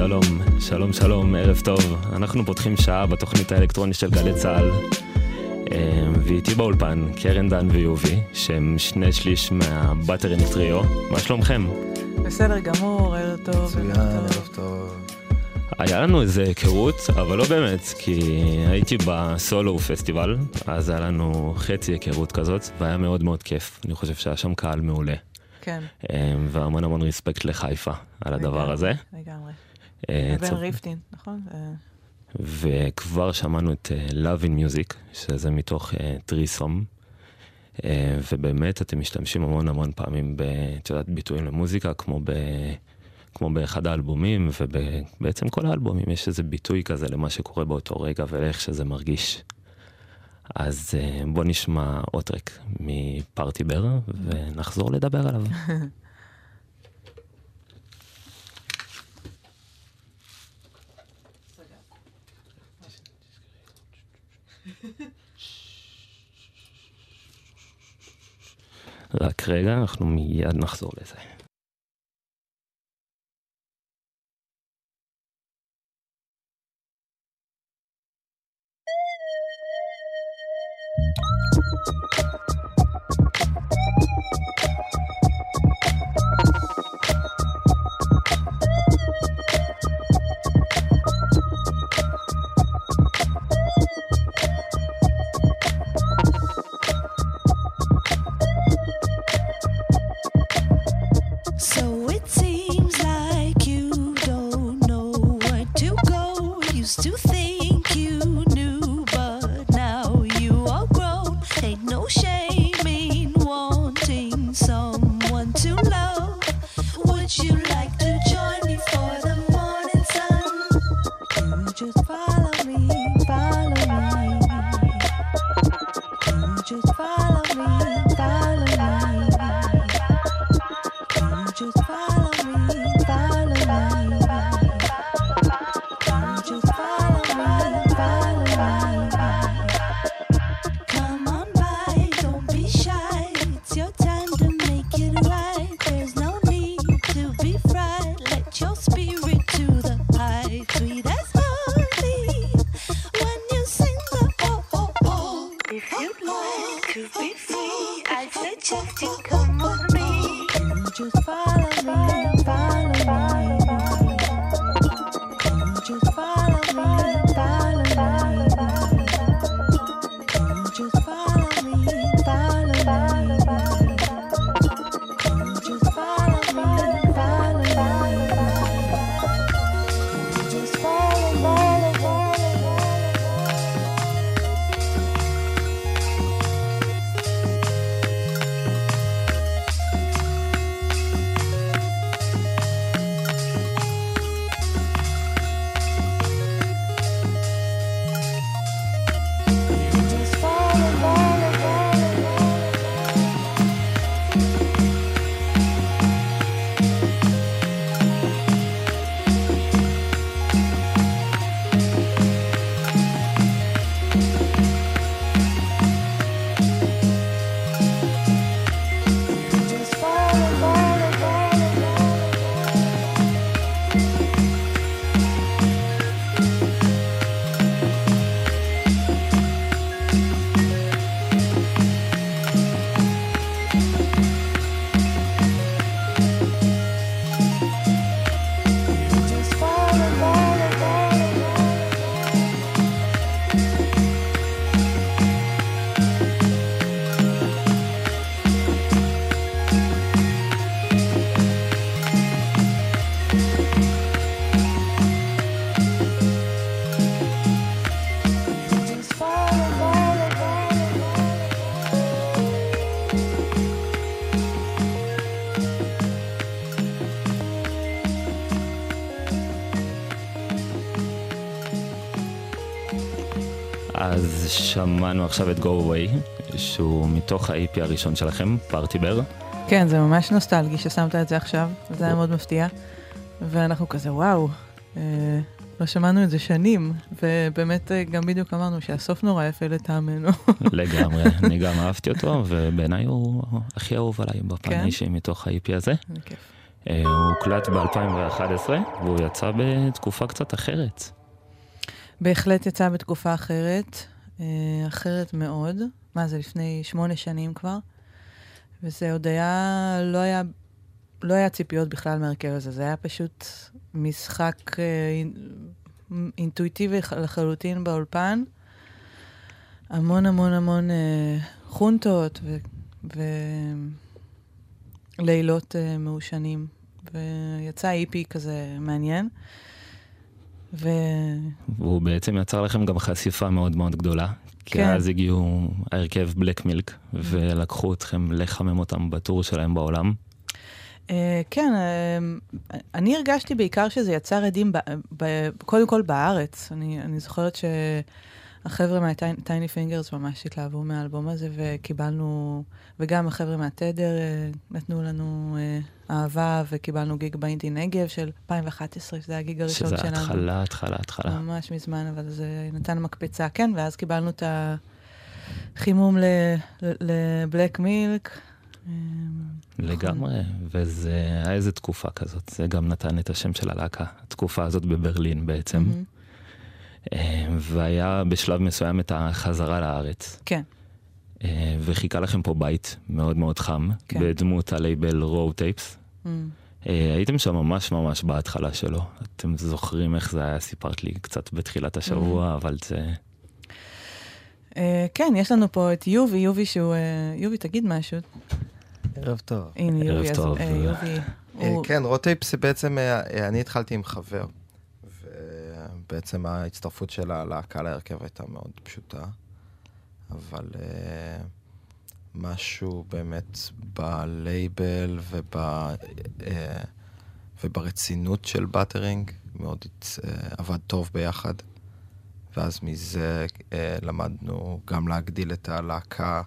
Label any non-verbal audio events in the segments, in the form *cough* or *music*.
שלום, שלום שלום, ערב טוב. אנחנו פותחים שעה בתוכנית האלקטרונית של גלי צה"ל. אה, ואיתי באולפן קרן דן ויובי, שהם שני שליש מהבטרינג טריו. מה שלומכם? בסדר גמור, ערב טוב. מצוין, ערב טוב. היה לנו איזה היכרות, אבל לא באמת, כי הייתי בסולו פסטיבל, אז היה לנו חצי היכרות כזאת, והיה מאוד מאוד כיף. אני חושב שהיה שם קהל מעולה. כן. אה, והמון המון ריספקט לחיפה על הדבר הזה. לגמרי. אה, בן ריפטין, נכון? אה, וכבר שמענו את uh, Love in Music, שזה מתוך טריסום, uh, ובאמת אתם משתמשים המון המון פעמים, ב- את יודעת, ביטויים למוזיקה, כמו, ב, כמו באחד האלבומים, ובעצם כל האלבומים יש איזה ביטוי כזה למה שקורה באותו רגע ואיך שזה מרגיש. אז uh, בוא נשמע עוד טרק מפארטי בר, ונחזור לדבר עליו. *laughs* רק רגע, אנחנו מיד נחזור לזה. So שמענו עכשיו את Go Away, שהוא מתוך ה-EP הראשון שלכם, פארטי בר. כן, זה ממש נוסטלגי ששמת את זה עכשיו, זה היה מאוד מפתיע. ואנחנו כזה, וואו, אה, לא שמענו את זה שנים, ובאמת אה, גם בדיוק אמרנו שהסוף נורא יפה לטעמנו. *laughs* לגמרי, אני גם אהבתי אותו, ובעיניי הוא הכי אהוב עליי בפן כן? האישי מתוך ה-EP הזה. כיף. אה, הוא הוקלט ב-2011, והוא יצא בתקופה קצת אחרת. בהחלט יצא בתקופה אחרת, אחרת מאוד. מה זה, לפני שמונה שנים כבר? וזה עוד היה, לא היה, לא היה ציפיות בכלל מהרכב הזה, זה היה פשוט משחק אה, אינ- אינטואיטיבי לחלוטין באולפן. המון המון המון אה, חונטות. ולילות אה, מעושנים. ויצא איפי כזה מעניין. ו... והוא בעצם יצר לכם גם חשיפה מאוד מאוד גדולה. כי כן. אז הגיעו ההרכב בלק מילק, ולקחו אתכם לחמם אותם בטור שלהם בעולם. Uh, כן, uh, אני הרגשתי בעיקר שזה יצר עדים, ב, ב, קודם כל בארץ. אני, אני זוכרת שהחבר'ה מהטייני פינגרס ממש התלהבו מהאלבום הזה, וקיבלנו, וגם החבר'ה מהתדר uh, נתנו לנו uh, אהבה, וקיבלנו גיג באינדי נגב של 2011, שזה הגיג הראשון שזה שלנו. התחלה, התחלה, התחלה. ממש מזמן, אבל זה נתן מקפצה, כן, ואז קיבלנו את החימום לבלק מילק. לגמרי, וזה היה איזה תקופה כזאת, זה גם נתן את השם של הלהקה, התקופה הזאת בברלין בעצם. אה, והיה בשלב מסוים את החזרה לארץ, כן, אה, וחיכה לכם פה בית מאוד מאוד חם, כן. בדמות הלייבל רואו טייפס. אמ, הייתם שם ממש ממש בהתחלה שלו, אתם זוכרים איך זה היה, סיפרת לי קצת בתחילת השבוע, אבל זה... אה, כן, יש לנו פה את יובי, יובי שהוא... אה, יובי, תגיד משהו. ערב טוב. הנה, ערב יובי, אז טוב. אה, יובי. הוא- כן, Raw Tapes זה בעצם, אה, אני התחלתי עם חבר, ובעצם ההצטרפות של הלהקה להרכב הייתה מאוד פשוטה, אבל אה, משהו באמת בלייבל וב, אה, וברצינות של Buttering מאוד אה, עבד טוב ביחד. ואז מזה אה, למדנו גם להגדיל את הלהקה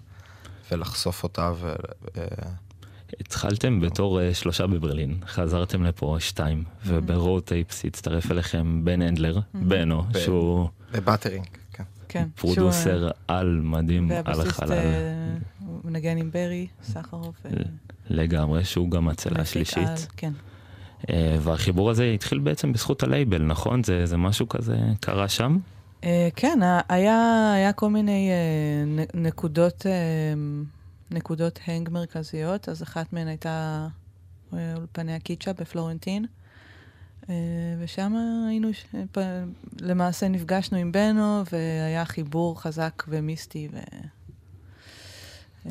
ולחשוף אותה, ו... אה, התחלתם בתור שלושה בברלין, חזרתם לפה שתיים, וב Raw Tapes הצטרף אליכם בן הנדלר, בנו, בן. שהוא בבאטרינג, כן. כן. producer על מדהים על החלל. מנגן עם ברי, סחרוף. אה, לגמרי, שהוא גם מפיק השלישית. כן. אה, והחיבור הזה התחיל בעצם בזכות הלייבל, נכון? זה, זה משהו כזה קרה שם? אה, כן, היה, היה כל מיני נקודות, נקודות הנג מרכזיות, אז אחת מהן הייתה אולפני הקיצ'ה בפלורנטין, ושם היינו, למעשה נפגשנו עם בנו, והיה חיבור חזק ומיסטי, והוא כן,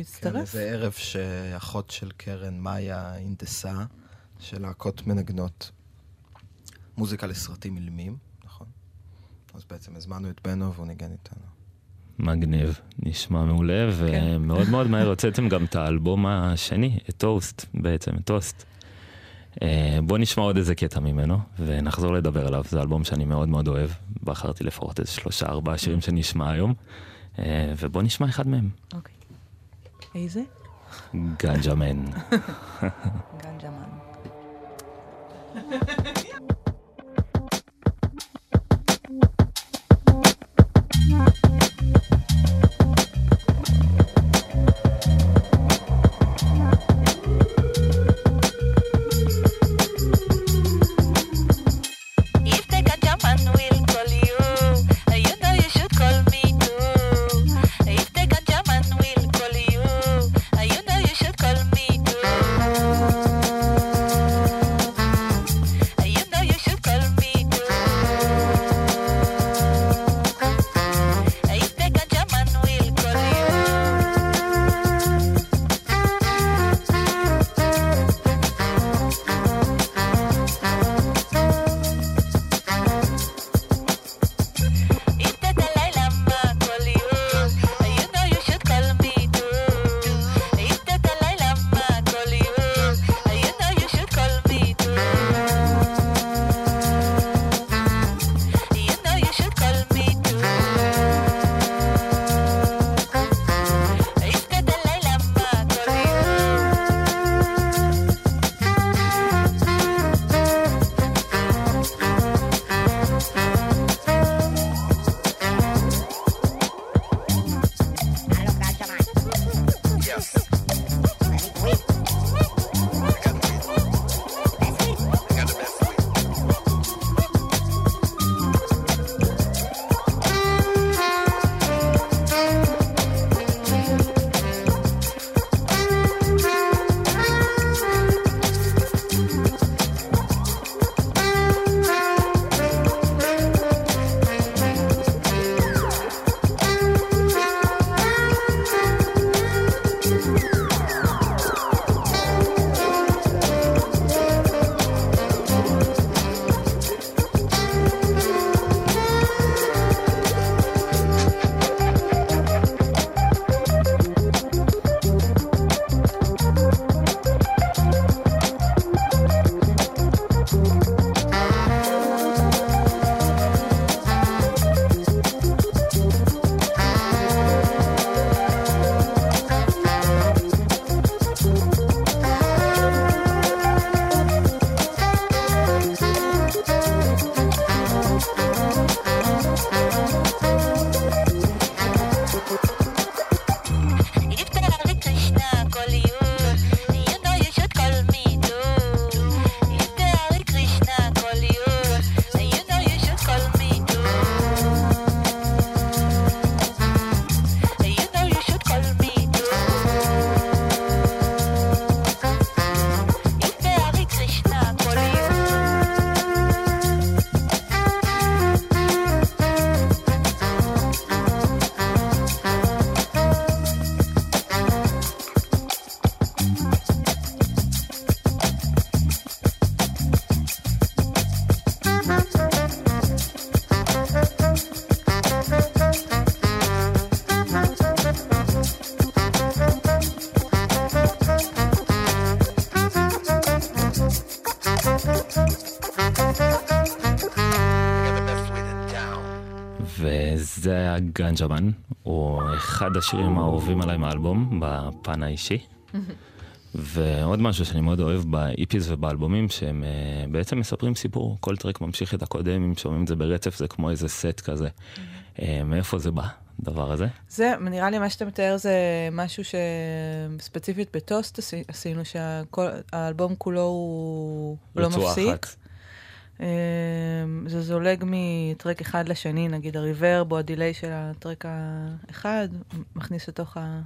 הצטרף. איזה ערב שאחות של קרן מאיה הנדסה, של להקות מנגנות מוזיקה לסרטים אילמים, נכון? אז בעצם הזמנו את בנו והוא ניגן איתנו. מגניב, נשמע מעולה, כן. ומאוד מאוד מהר הוצאתם גם את האלבום השני, את טוסט בעצם, את טוסט. אה, בוא נשמע עוד איזה קטע ממנו, ונחזור לדבר עליו. זה אלבום שאני מאוד מאוד אוהב. בחרתי לפחות איזה שלושה ארבעה שירים שנשמע היום, אה, ובוא נשמע אחד מהם. אוקיי. איזה? גנג'מן. גנג'מן. זה היה גנג'מן, הוא אחד השירים האהובים עליי מהאלבום, בפן האישי. ועוד משהו שאני מאוד אוהב באיפיז ובאלבומים, שהם אה, בעצם מספרים סיפור, כל טרק ממשיך את הקודם, אם שומעים את זה ברצף, זה כמו איזה סט כזה. אה, מאיפה זה בא, הדבר הזה? זה, נראה לי מה שאתה מתאר זה משהו שספציפית בטוסט עשי- עשינו, שהאלבום כולו הוא לא רצועה מפסיק. אחת. אה, זה זולג מטרק אחד לשני, נגיד הריברב או הדיליי של הטרק האחד, מכניס לתוך ה-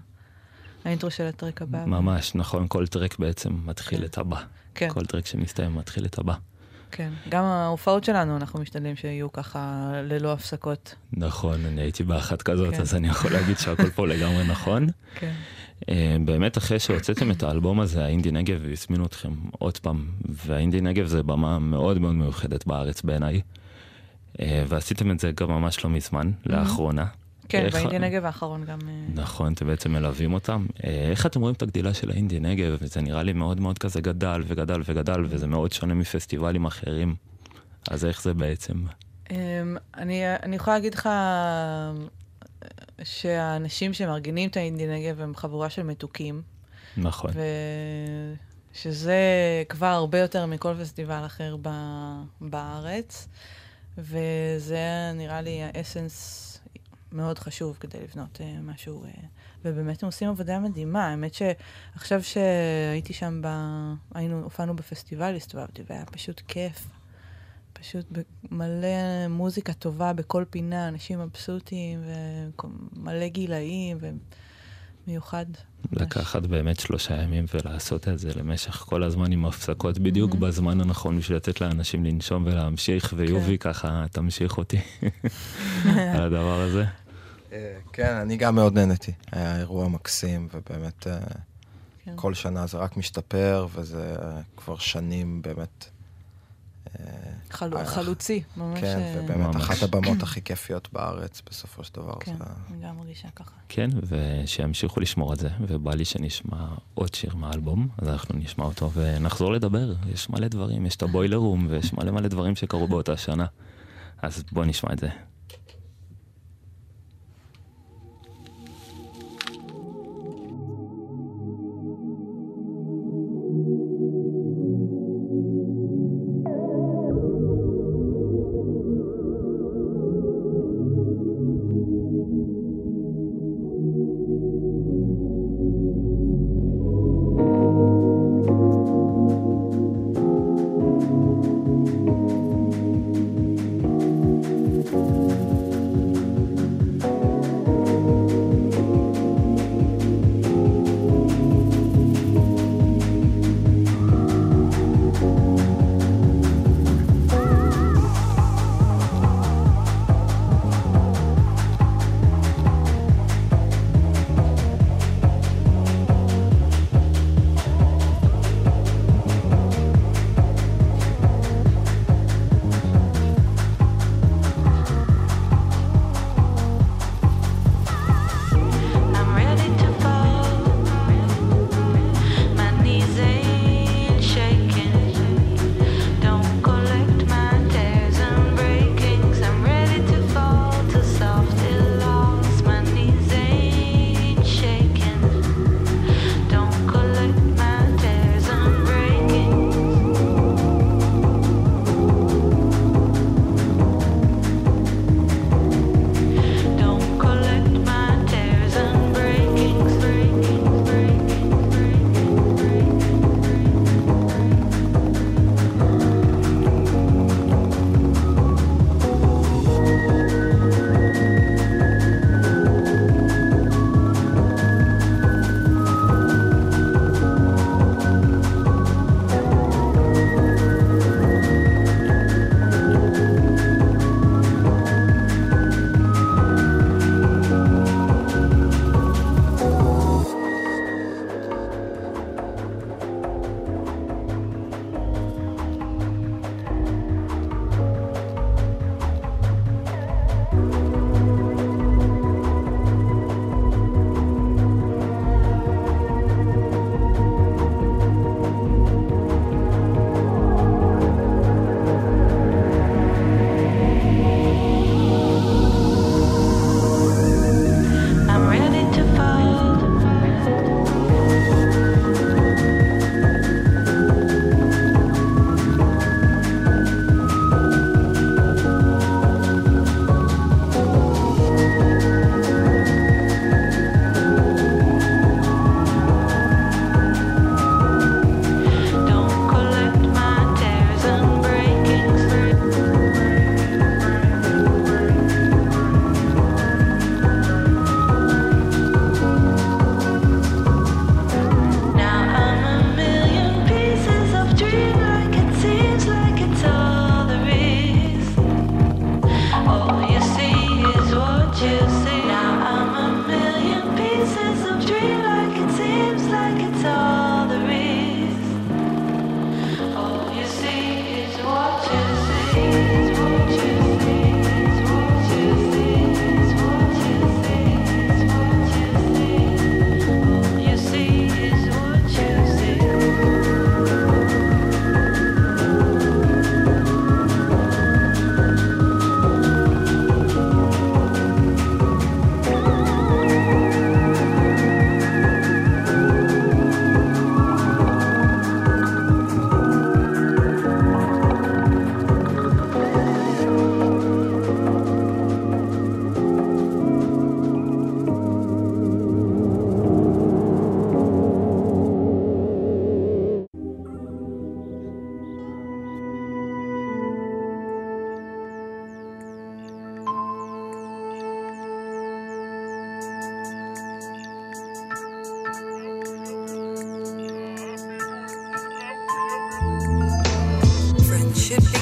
האינטרו של הטרק הבא. ממש, נכון, כל טרק בעצם מתחיל כן. את הבא. כן, כל טרק שמסתיים מתחיל את הבא. כן. גם ההופעות שלנו, אנחנו משתדלים שיהיו ככה ללא הפסקות. נכון, אני הייתי באחת כזאת, כן. אז אני יכול להגיד שהכל פה לגמרי נכון. כן. אה, באמת אחרי שהוצאתם את האלבום הזה, האינדי נגב הזמינו אתכם עוד פעם, והאינדי נגב זה במה מאוד מאוד מיוחדת בארץ בעיניי. אה, ועשיתם את זה גם ממש לא מזמן, לאחרונה. כן, איך- באינדי נגב האחרון גם... אה, נכון, אתם בעצם מלווים אותם. אה, איך אתם רואים את הגדילה של האינדי נגב? זה נראה לי מאוד מאוד כזה גדל וגדל וגדל, וזה מאוד שונה מפסטיבלים אחרים. אז איך זה בעצם? אמ, אני, אני יכולה להגיד לך אה, שהאנשים שמארגנים את האינדי נגב הם חבורה של מתוקים, נכון. ושזה כבר הרבה יותר מכל פסטיבל אחר ב, בארץ, וזה נראה לי האסנס מאוד חשוב כדי לבנות אה, משהו, אה, ובאמת הם עושים עבודה מדהימה. האמת שעכשיו שהייתי שם, ב... היינו, הופענו בפסטיבל, הסתובבתי, והיה פשוט כיף. פשוט מלא מוזיקה טובה בכל פינה, אנשים מבסוטים, ומלא גילאים, ומיוחד. ממש. לקחת באמת שלושה ימים ולעשות את זה למשך כל הזמן עם הפסקות בדיוק מהמם. בזמן הנכון בשביל לתת לאנשים לנשום ולהמשיך, ויובי ככה תמשיך אותי *laughs* על הדבר הזה. אה, כן, אני גם מאוד נהניתי. היה אירוע מקסים, ובאמת אה, כן. כל שנה זה רק משתפר, וזה אה, כבר שנים באמת. אה, חלו, אה, חלוצי, ממש. כן, אה, ובאמת ממש. אחת הבמות *clears throat* הכי כיפיות בארץ, בסופו של דבר. כן, זה- אני גם מרגישה ככה. כן, ושימשיכו לשמור את זה, ובא לי שנשמע עוד שיר מהאלבום, אז אנחנו נשמע אותו ונחזור לדבר. יש מלא דברים, יש את הבוילר רום, ויש מלא מלא דברים שקרו באותה שנה. אז בוא נשמע את זה.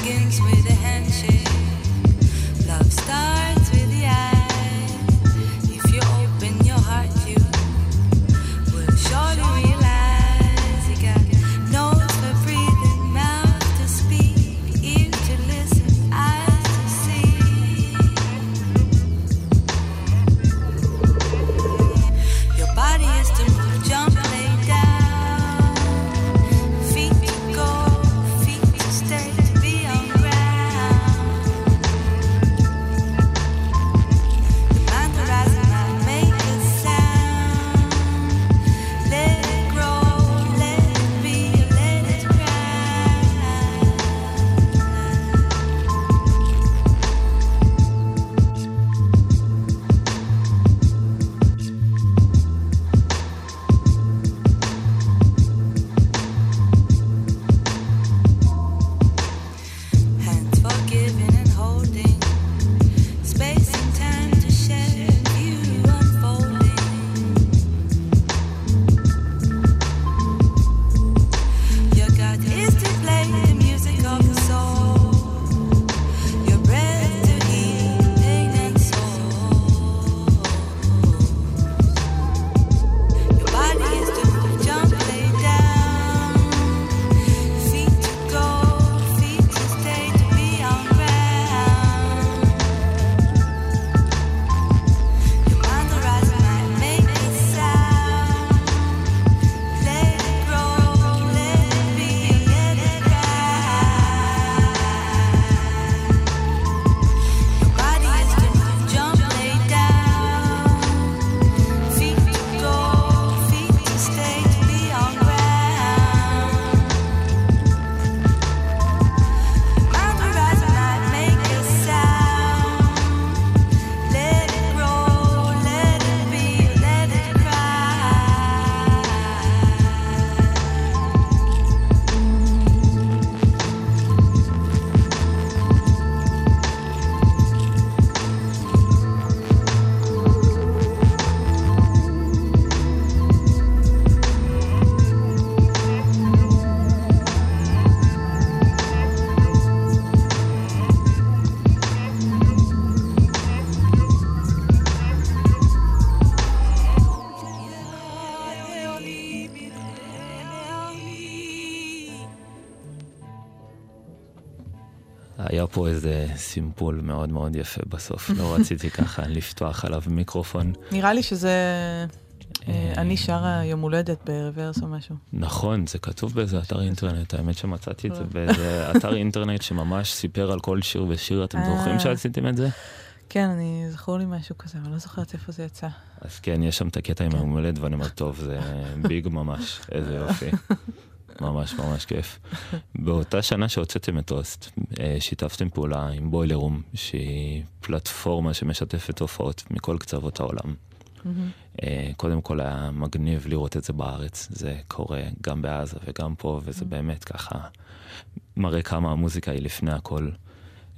Begins with סימפול מאוד מאוד יפה בסוף, לא *laughs* רציתי ככה לפתוח עליו מיקרופון. נראה לי שזה... אה, אני שרה יום הולדת ברוורס או משהו. נכון, זה כתוב באיזה אתר אינטרנט, האמת שמצאתי את זה *laughs* באיזה אתר אינטרנט שממש סיפר על כל שיר ושיר, אתם אה. זוכרים שעשיתם את זה? כן, אני זכור לי משהו כזה, אבל לא זוכרת איפה זה יצא. אז כן, יש שם את הקטע עם כן. היום הולדת, ואני אומר, טוב, זה *laughs* ביג ממש, איזה יופי. ממש ממש כיף. באותה שנה שהוצאתם את אוסט, אה, שיתפתם פעולה עם Boiler Room, שהיא פלטפורמה שמשתפת הופעות מכל קצוות העולם. מהמם. אה, קודם כל היה מגניב לראות את זה בארץ, זה קורה גם בעזה וגם פה, וזה באמת ככה מראה כמה המוזיקה היא לפני הכל.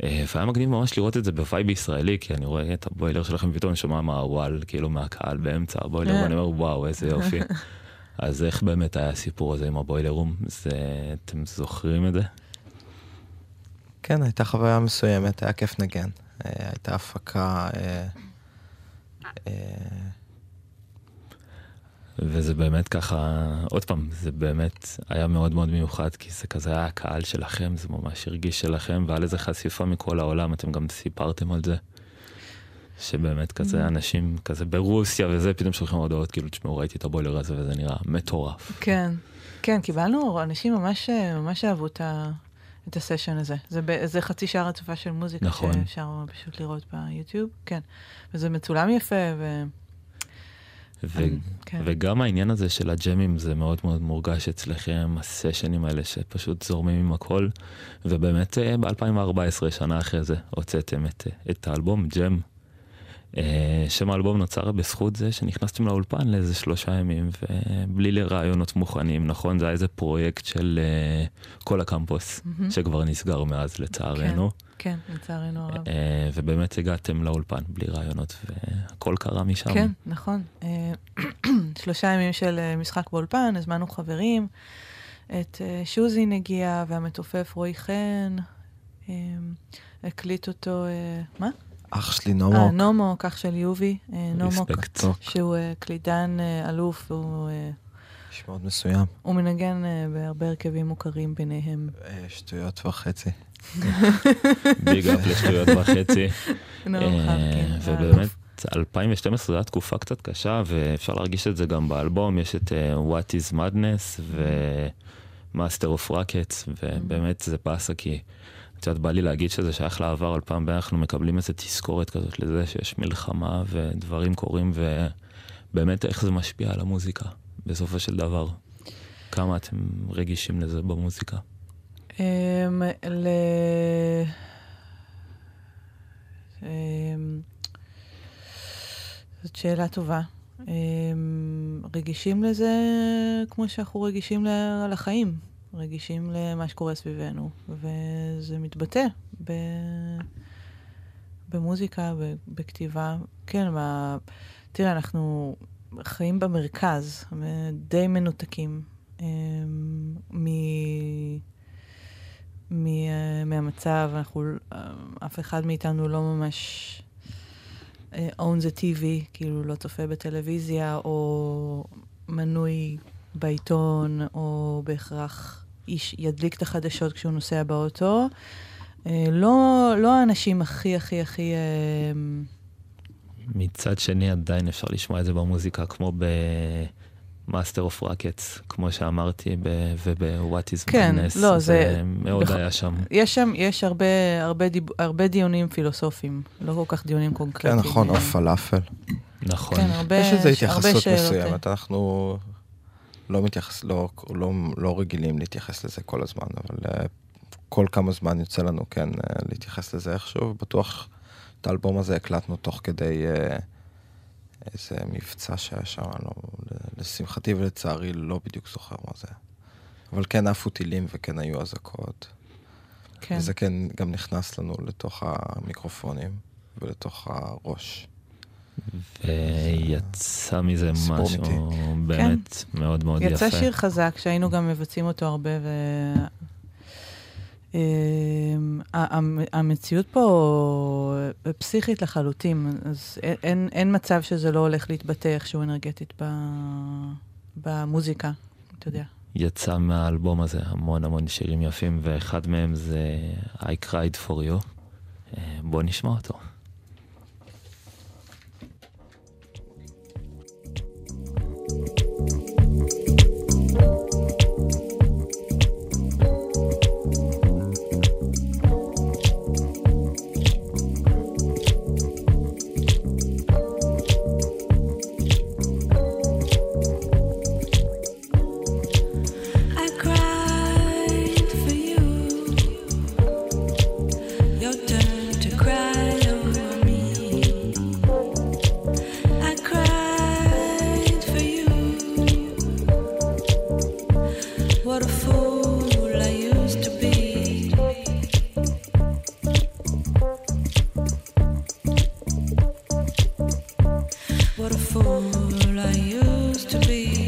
אה, והיה מגניב ממש לראות את זה ב vibe ישראלי, כי אני רואה את ה Boiler שלכם ופתאום אני שומע מהוואל, כאילו מהקהל באמצע ה Boiler, אה. ואני אומר וואו, איזה יופי. *laughs* אז איך באמת היה הסיפור הזה עם הבוילר רום? זה, אתם זוכרים את זה? כן, הייתה חוויה מסוימת, היה כיף נגן. אה, הייתה הפקה... אה, אה, וזה באמת ככה, עוד פעם, זה באמת היה מאוד מאוד מיוחד, כי זה כזה היה הקהל שלכם, זה ממש הרגיש שלכם, והיה לזה חשיפה מכל העולם, אתם גם סיפרתם על זה. שבאמת כזה אנשים כזה ברוסיה וזה, פתאום שולחים הודעות, כאילו, תשמעו, ראיתי את הבוילר הזה וזה נראה מטורף. כן, כן, קיבלנו, אנשים ממש, ממש אהבו את, ה, את הסשן הזה. זה, ב- זה חצי שעה רצופה של מוזיקה נכון. שאפשר פשוט לראות ביוטיוב, כן. וזה מצולם יפה, ו... ו- כן. וגם העניין הזה של הג'מים זה מאוד מאוד מורגש אצלכם, הסשנים האלה שפשוט זורמים עם הכל. ובאמת ב-2014, שנה אחרי זה, הוצאתם את, אה, את האלבום ג'ם. אה, שם האלבום נוצר בזכות זה שנכנסתם לאולפן לאיזה שלושה ימים ובלי רעיונות מוכנים, נכון? זה היה איזה פרויקט של אה, כל הקמפוס, מהמם. שכבר נסגר מאז לצערנו. כן, לצערנו הרב. אה, ובאמת הגעתם לאולפן בלי רעיונות והכל קרה משם. כן, נכון. *clears throat* שלושה ימים של משחק באולפן, הזמנו חברים. את שוזין הגיע, והמתופף רועי חן, הקליט אותו, מה? אח שלי אה, נומו, נומו, כך של יובי. אה, נומו, ריספקט. שהוא אה, קלידן אה, אלוף, הוא, אה, איש מאוד מסוים. הוא מנגן אה, בהרבה הרכבים מוכרים ביניהם. אה, שטויות וחצי. ביג אפ לשטויות וחצי. *laughs* אה, חרקין, ובאמת, 2012 זו הייתה תקופה קצת קשה, ואפשר להרגיש את זה גם באלבום, יש את אה, What is Madness ו-Master of Rockets, ובאמת זה באסה כי, יודעת, בא לי להגיד שזה שייך לעבר, על פעם אנחנו מקבלים איזו תזכורת כזאת לזה שיש מלחמה ודברים קורים, ובאמת איך זה משפיע על המוזיקה, בסופו של דבר. כמה אתם רגישים לזה במוזיקה? אמ, ל... אמ, זאת שאלה טובה. אמ, רגישים לזה כמו שאנחנו רגישים לחיים, רגישים למה שקורה סביבנו, וזה מתבטא ב... במוזיקה, ב- בכתיבה. כן, מה... תראה, אנחנו חיים במרכז, די מנותקים אמ, מ... מ, מהמצב, אנחנו, אף אחד מאיתנו לא ממש owns a TV, כאילו לא צופה בטלוויזיה, או מנוי בעיתון, או בהכרח איש ידליק את החדשות כשהוא נוסע באוטו. אה, לא, לא האנשים הכי הכי הכי... אה, מצד שני עדיין אפשר לשמוע את זה במוזיקה, כמו ב Master of Rockets, כמו שאמרתי, ב- וב-What is כן, Madness, לא, זה- מאוד בח- היה שם. יש שם, יש הרבה, הרבה, דיב, הרבה דיונים פילוסופיים, לא כל כך דיונים כן, קונקרטיים. נכון, אה, או פלאפל. נכון. כן, הרבה, יש איזו התייחסות. מסוימת, אנחנו לא מתייחס, לא, לא, לא רגילים להתייחס לזה כל הזמן, אבל אה, כל כמה זמן יוצא לנו כן אה, להתייחס לזה איכשהו, בטוח את האלבום הזה הקלטנו תוך כדי אה, איזה מבצע שהיה שם, לא, לשמחתי ולצערי לא בדיוק זוכר מה זה. אבל כן עפו טילים וכן היו אזעקות. כן. וזה כן גם נכנס לנו לתוך המיקרופונים ולתוך הראש. ויצא מזה סיפור משהו. באמת מאוד מאוד יפה. יצא שיר חזק, שהיינו גם מבצעים אותו הרבה, ו... אמ, ה- המ- המציאות פה פסיכית לחלוטין, אז אין- אין, מצב שזה לא הולך להתבטא איכשהו אנרגטית ב, במוזיקה, אתה יודע. יצא מהאלבום הזה המון המון שירים יפים, ואחד מהם זה I cried for you. אה, בוא נשמע אותו. What a fool I used to be.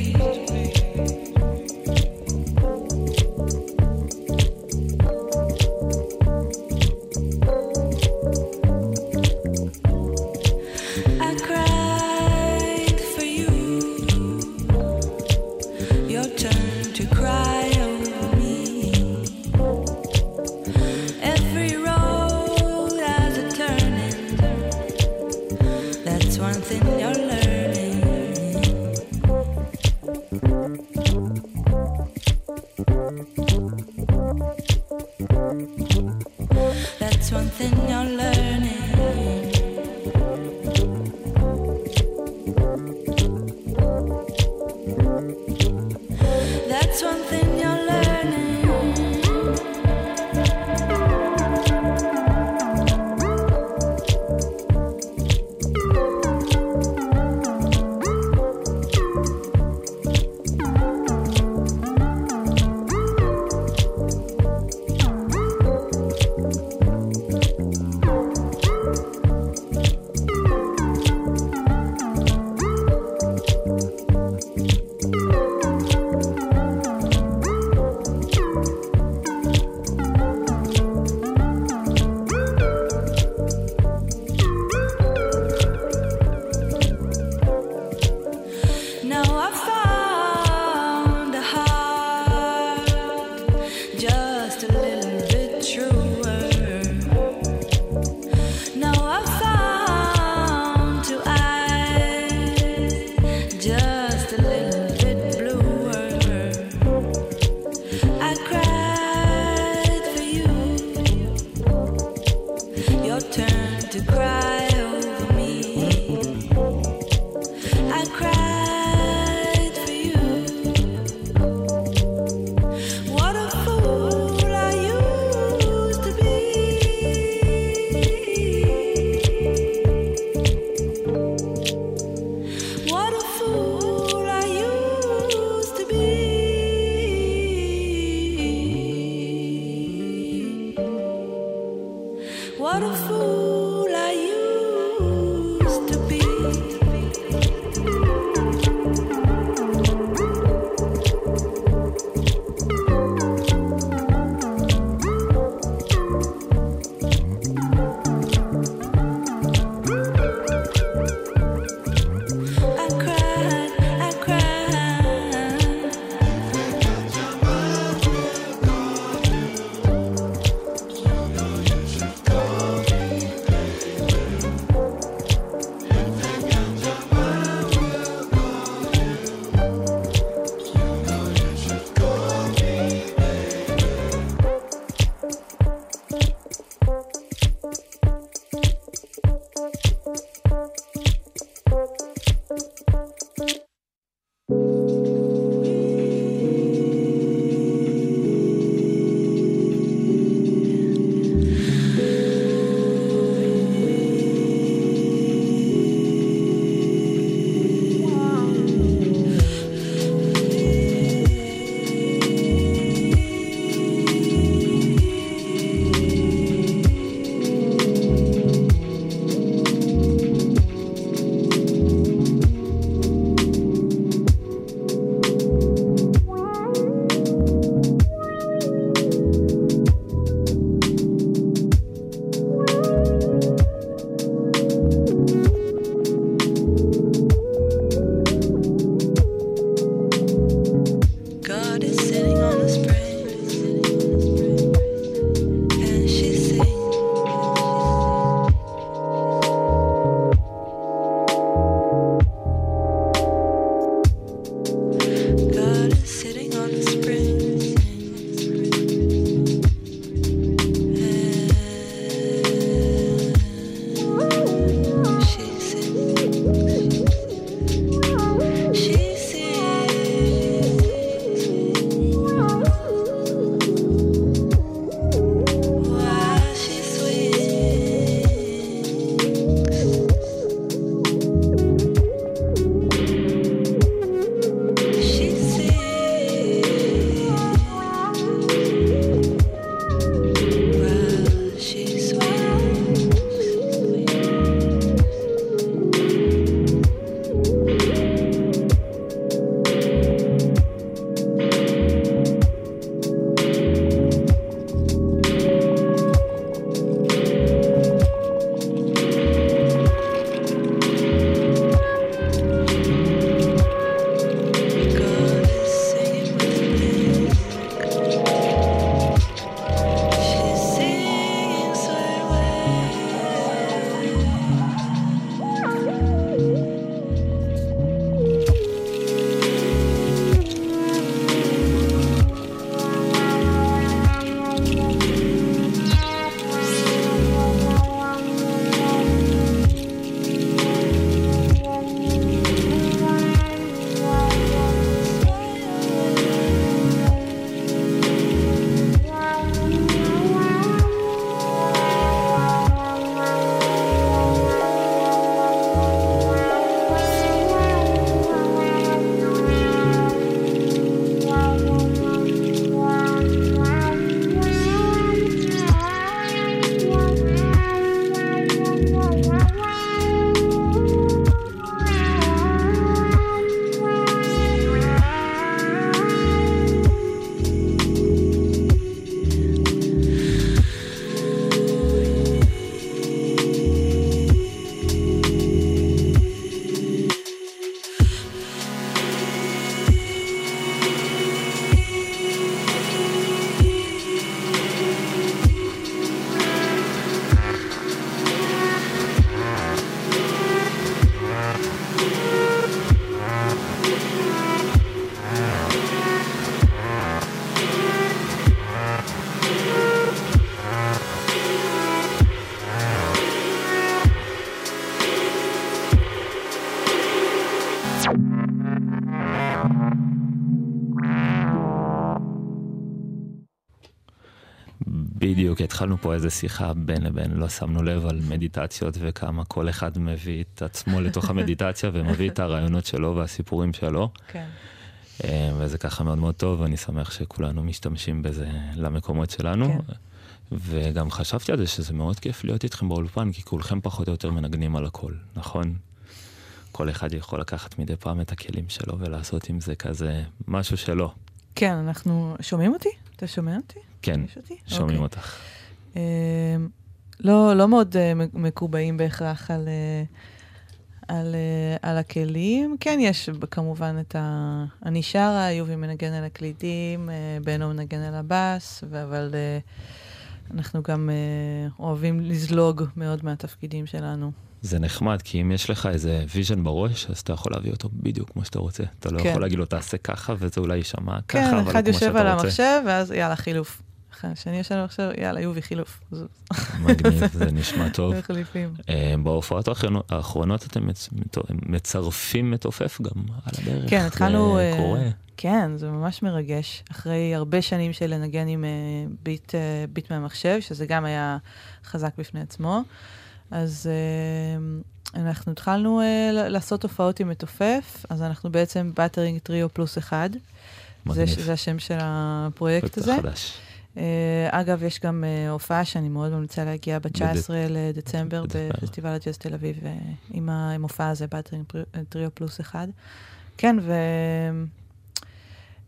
בדיוק, התחלנו פה איזה שיחה בין לבין, לא שמנו לב על מדיטציות וכמה כל אחד מביא את עצמו לתוך המדיטציה ומביא את הרעיונות שלו והסיפורים שלו. כן. אה, וזה ככה מאוד מאוד טוב, ואני שמח שכולנו משתמשים בזה למקומות שלנו. כן. וגם חשבתי על זה שזה מאוד כיף להיות איתכם באולפן, כי כולכם פחות או יותר מנגנים על הכל, נכון? כל אחד יכול לקחת מדי פעם את הכלים שלו ולעשות עם זה כזה משהו שלו. כן, אנחנו... שומעים אותי? אתה שומע אותי? כן, אותי? שומעים אוקיי. אותך. אה, לא, לא מאוד אה, מקובעים בהכרח על, אה, על, אה, על הכלים. כן, יש כמובן את ה... אני שרה, יובי מנגן על הקלידים, אה, בנו מנגן על הבאס, אבל אה, אנחנו גם אה, אוהבים לזלוג מאוד מהתפקידים שלנו. זה נחמד, כי אם יש לך איזה vision בראש, אז אתה יכול להביא אותו בדיוק כמו שאתה רוצה. אתה לא כן. יכול להגיד לו, תעשה ככה, וזה אולי יישמע ככה, כן, אבל לא אחד כמו יושב שאתה על רוצה. המחשב, ואז יאללה, חילוף. השני יושב על המחשב, יאללה, יובי, חילוף. מגניב, *laughs* זה נשמע טוב. מחליפים. אה, בהופעות האחרונות- אתם מצ- מצרפים מתופף גם על הדרך. כן, התחלנו... אה, קורה. כן, זה ממש מרגש. אחרי הרבה שנים של לנגן עם אה, ביט, ביט מהמחשב, שזה גם היה חזק בפני עצמו, אז אה, אנחנו התחלנו ל- לעשות הופעות עם מתופף, אז אנחנו בעצם Buttering Trio פלוס אחד. זה. זה השם של הפרויקט הזה. חדש. אה, אגב, יש גם אה, הופעה שאני מאוד ממליצה להגיע ב-19 לדצמבר. בפסטיבל הג'אז תל אביב, אה, עם ה- עם הופעה הזה, Buttering Trio פלוס אחד. כן, ו...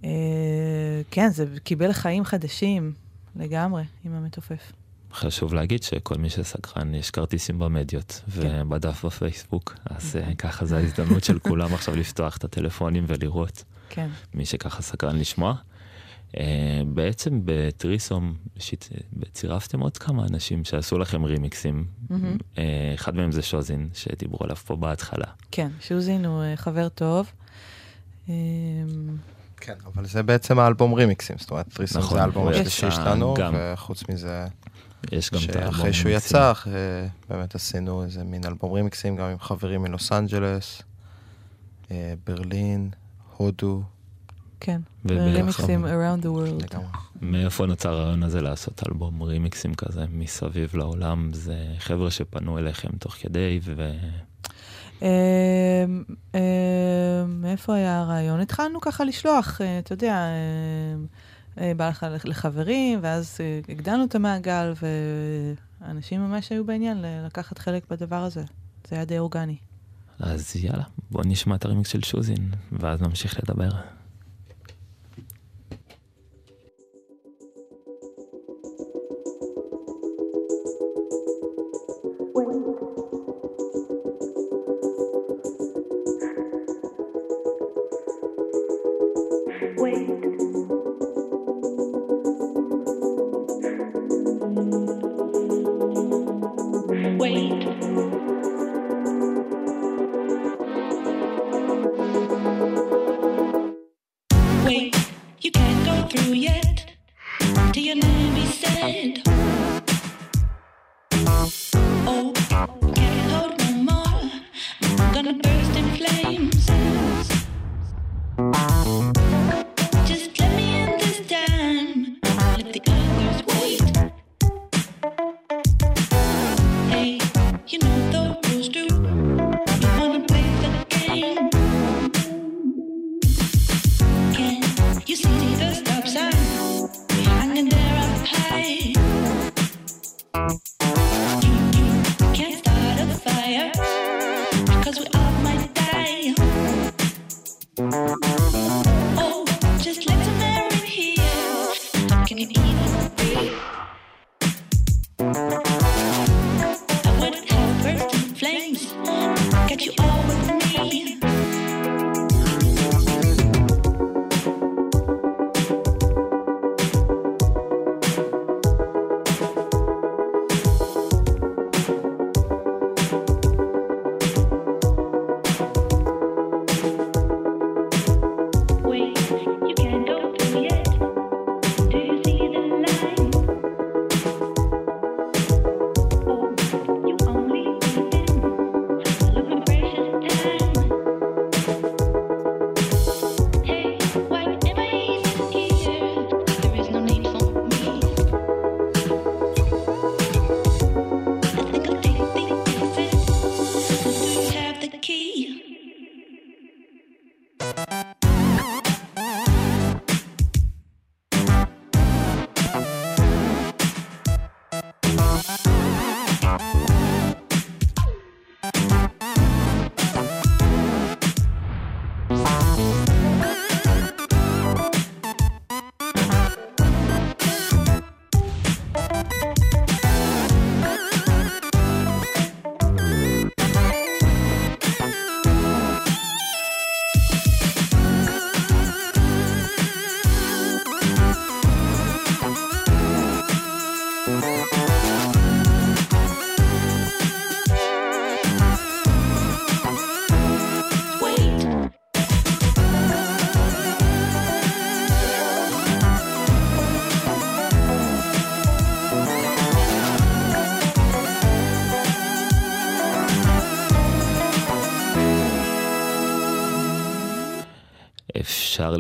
אה, כן, זה קיבל חיים חדשים לגמרי עם המתופף. חשוב להגיד שכל מי שסקרן, יש כרטיסים במדיות כן. ובדף בפייסבוק, אז אה, ככה זו ההזדמנות של כולם עכשיו לפתוח את הטלפונים ולראות, כן. מי שככה סקרן לשמוע. אה, בעצם בטריסום שיט- צירפתם עוד כמה אנשים שעשו לכם רימיקסים. אה, אחד מהם זה שוזין, שדיברו עליו פה בהתחלה. כן, שוזין הוא חבר טוב. כן, אבל זה בעצם האלבום רימיקסים, זאת אומרת, טריסון נכון, זה האלבום השלישי שלנו. וחוץ מזה, יש גם את האלבום שאחרי שהוא. יצא, באמת עשינו איזה מין אלבום רימיקסים, גם עם חברים מלוס אנג'לס, אה, ברלין, הודו, כן. רימיקסים around the world. לגמרי. מאיפה נוצר הרעיון הזה לעשות אלבום רימיקסים כזה מסביב לעולם? זה חבר'ה שפנו אליכם תוך כדי, ו... אה, אה, מאיפה היה הרעיון? התחלנו ככה לשלוח, אתה יודע, בא לך לחברים, ואז אה, הגדלנו את המעגל, ואנשים ממש היו בעניין לקחת חלק בדבר הזה. זה היה די אורגני. אז יאללה, בוא נשמע את הרימיקס של שוזין, ואז נמשיך לדבר.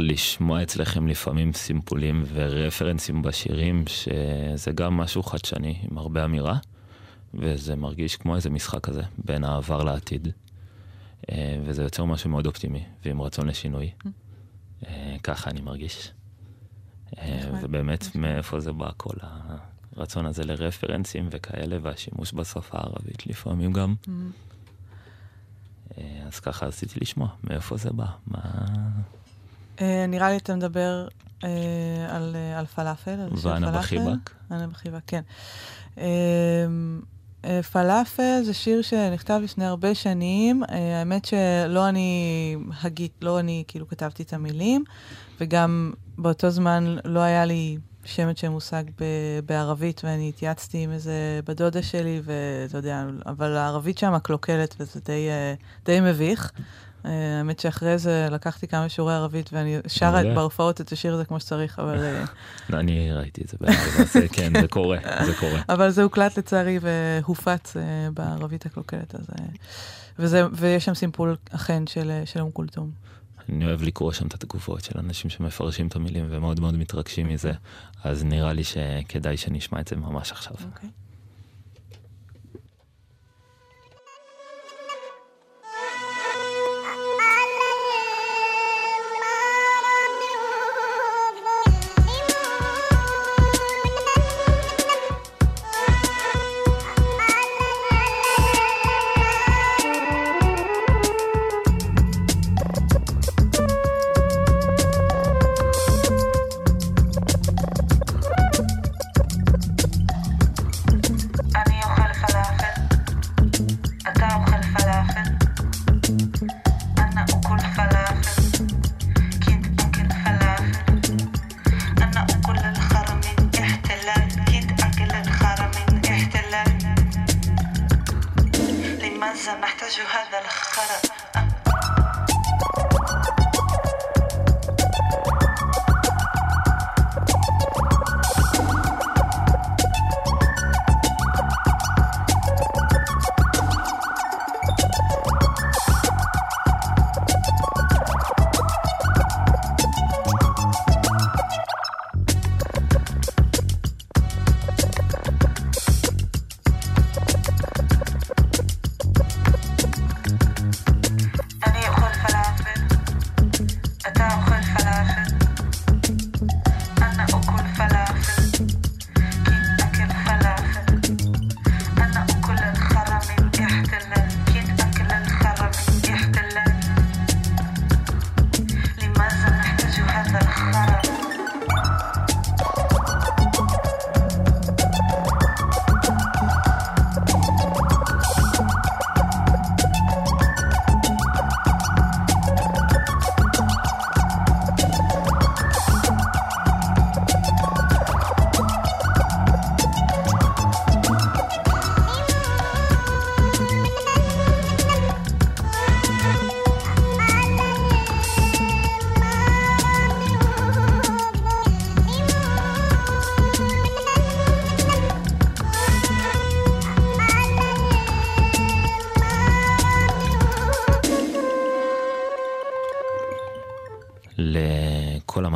לשמוע אצלכם לפעמים סימפולים ורפרנסים בשירים, שזה גם משהו חדשני עם הרבה אמירה, וזה מרגיש כמו איזה משחק כזה, בין העבר לעתיד. אה, וזה יוצר משהו מאוד אופטימי, ועם רצון לשינוי. אה, ככה אני מרגיש. אה, נחמד. ובאמת, מאיפה זה בא כל הרצון הזה לרפרנסים וכאלה, והשימוש בשפה הערבית לפעמים גם. Mm. אז ככה רציתי לשמוע מאיפה זה בא, מה... אה, נראה לי אתה מדבר אה, על אה, על פלאפל, על פלאפל. בחיבק? אנה בחיבק, כן. פלאפל זה שיר שנכתב לפני הרבה שנים. האמת שלא אני הגית, לא אני כאילו כתבתי את המילים, וגם באותו זמן לא היה לי שמץ של מושג ב- בערבית, ואני התייעצתי עם איזה בת דודה שלי, ואתה יודע, אבל הערבית שם קלוקלת, וזה די, די מביך. אה, האמת שאחרי זה לקחתי כמה שיעורי ערבית, ואני שרה. בהופעות את השיר הזה כמו שצריך, אבל... אה, *laughs* לא, אני ראיתי את זה *laughs* כן, זה קורה, זה קורה. אבל זה הוקלט לצערי והופץ uh, בערבית הקלוקלת, אז... וזה, ויש שם סימפול אכן של, אה, של אום כולתום. אני אוהב לקרוא שם את התגובות של אנשים שמפרשים את המילים ומאוד מאוד מתרגשים מזה, אז נראה לי שכדאי שנשמע את זה ממש עכשיו. אוקיי.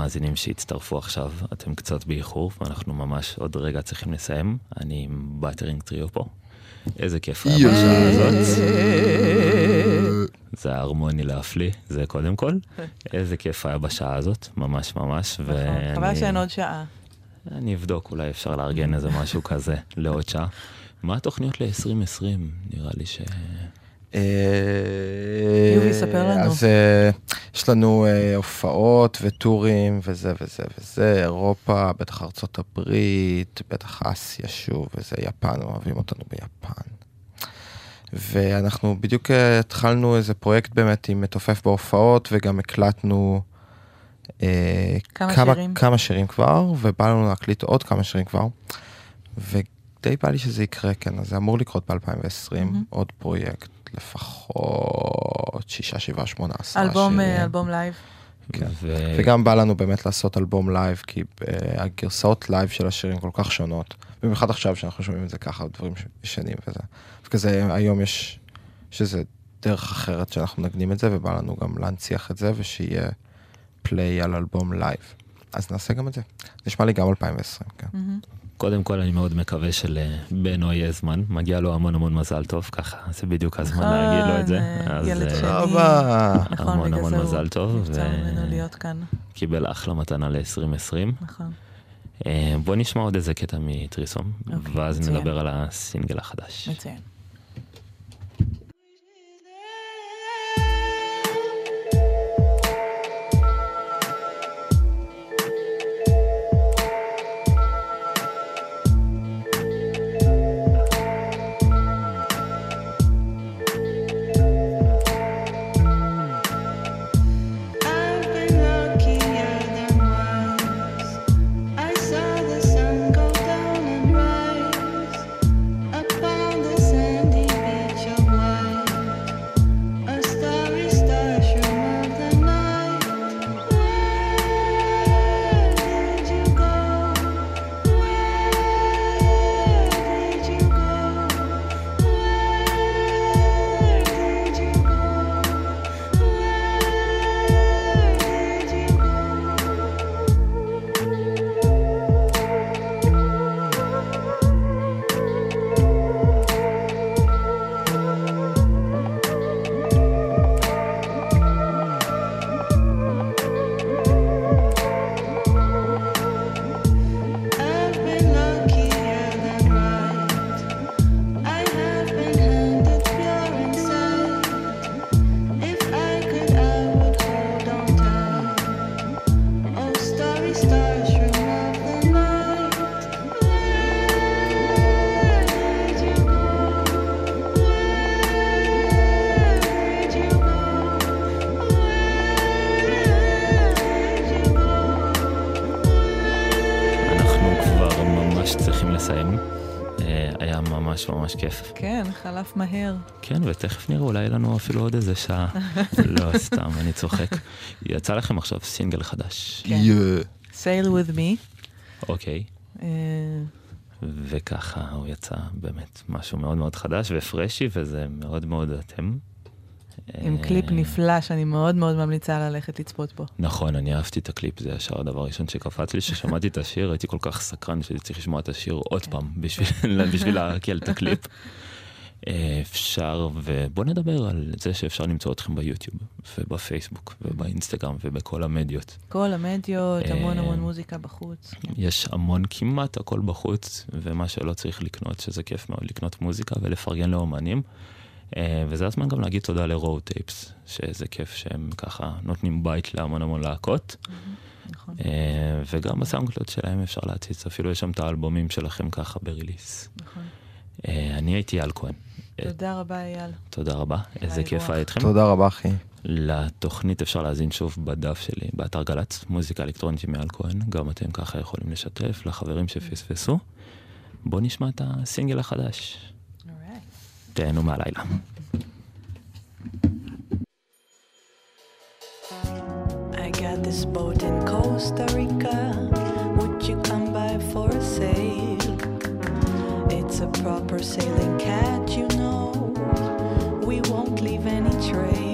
המאזינים שהצטרפו עכשיו, אתם קצת באיחור, ואנחנו ממש עוד רגע צריכים לסיים. אני עם באטרינג טריו פה. איזה כיף היה בשעה הזאת. זה ההרמוני להפליא, זה קודם כל. איזה כיף היה בשעה הזאת, ממש ממש. נכון, חבל שאין עוד שעה. אני אבדוק, אולי אפשר לארגן איזה משהו כזה לעוד שעה. מה התוכניות ל-2020? נראה לי ש... אה, יובי, ספר לנו. אז אה, יש לנו אה, הופעות וטורים וזה וזה וזה, אירופה, בטח ארצות הברית, בטח אסיה שוב, וזה יפן, אוהבים אותנו ביפן. ואנחנו בדיוק התחלנו איזה פרויקט באמת עם מתופף בהופעות, וגם הקלטנו אה, כמה כמה, שירים. כמה שירים כבר, ובא לנו להקליט עוד כמה שירים כבר. ודי בא לי שזה יקרה, כן, אז זה אמור לקרות ב-2020, מהמם. עוד פרויקט, לפחות שישה, שבעה, שמונה, עשרה אלבום, אה, שירים. אלבום לייב. כן. ו... וגם בא לנו באמת לעשות אלבום לייב, כי אה, הגרסאות לייב של השירים כל כך שונות. במיוחד עכשיו שאנחנו שומעים את זה ככה, דברים ישנים וזה. וכזה היום יש, יש איזה דרך אחרת שאנחנו מנגנים את זה, ובא לנו גם להנציח את זה, ושיהיה play על אלבום לייב. אז נעשה גם את זה. נשמע לי גם 2020, כן. מהמם. קודם כל אני מאוד מקווה שלבנו יהיה זמן, מגיע לו המון המון מזל טוב, ככה זה בדיוק הזמן נכון, להגיד לו את זה. אה, אז ילד אה, שני. נכון, המון המון מזל טוב, נבצר ו- ממנו להיות כאן, קיבל אחלה מתנה ל-2020. נכון. בוא נשמע עוד איזה קטע מטריסום, אוקיי, ואז מצוין. נדבר על הסינגל החדש. מצוין. חלף מהר. כן, ותכף נראה, אולי יהיה לנו אפילו עוד איזה שעה. *laughs* לא, סתם, אני צוחק. יצא לכם עכשיו סינגל חדש. כן. Sail with me. אוקיי. אה, וככה הוא יצא באמת משהו מאוד מאוד חדש ו freshy, וזה מאוד מאוד אתם. עם אה, קליפ נפלא שאני מאוד מאוד ממליצה ללכת לצפות בו. נכון, אני אהבתי את הקליפ, זה ישר הדבר הראשון שקפץ לי, ששמעתי את השיר, הייתי כל כך סקרן שהייתי צריך לשמוע את השיר עוד. פעם, בשביל לקלוט *laughs* את הקליפ. אפשר, ובוא נדבר על זה שאפשר למצוא אתכם ביוטיוב, ובפייסבוק, ובאינסטגרם, ובכל המדיות. כל המדיות, המון אה, המון מוזיקה בחוץ. יש המון, כמעט הכל בחוץ, ומה שלא צריך לקנות, שזה כיף מאוד, לקנות מוזיקה ולפרגן לאומנים. אה, וזה הזמן גם להגיד תודה לרואו טייפס, שזה כיף שהם ככה נותנים בית להמון המון להקות. נכון. אה, וגם בסאונדקלוד שלהם אפשר להציץ, אפילו יש שם את האלבומים שלכם ככה בריליס. נכון. אני הייתי אה, תודה רבה, אייל. תודה רבה, איזה כיף. היה איתכם. תודה רבה, אחי. לתוכנית אפשר להאזין שוב בדף שלי, באתר גל"צ, מוזיקה אלקטרונית עם אייל כהן, גם אתם ככה יכולים לשתף לחברים שפספסו. בואו נשמע את הסינגל החדש. תהנו מהלילה. I got this boat in Costa Rica. Would you come by for a sail? It's a proper sailing cat, you know. Won't leave any trail.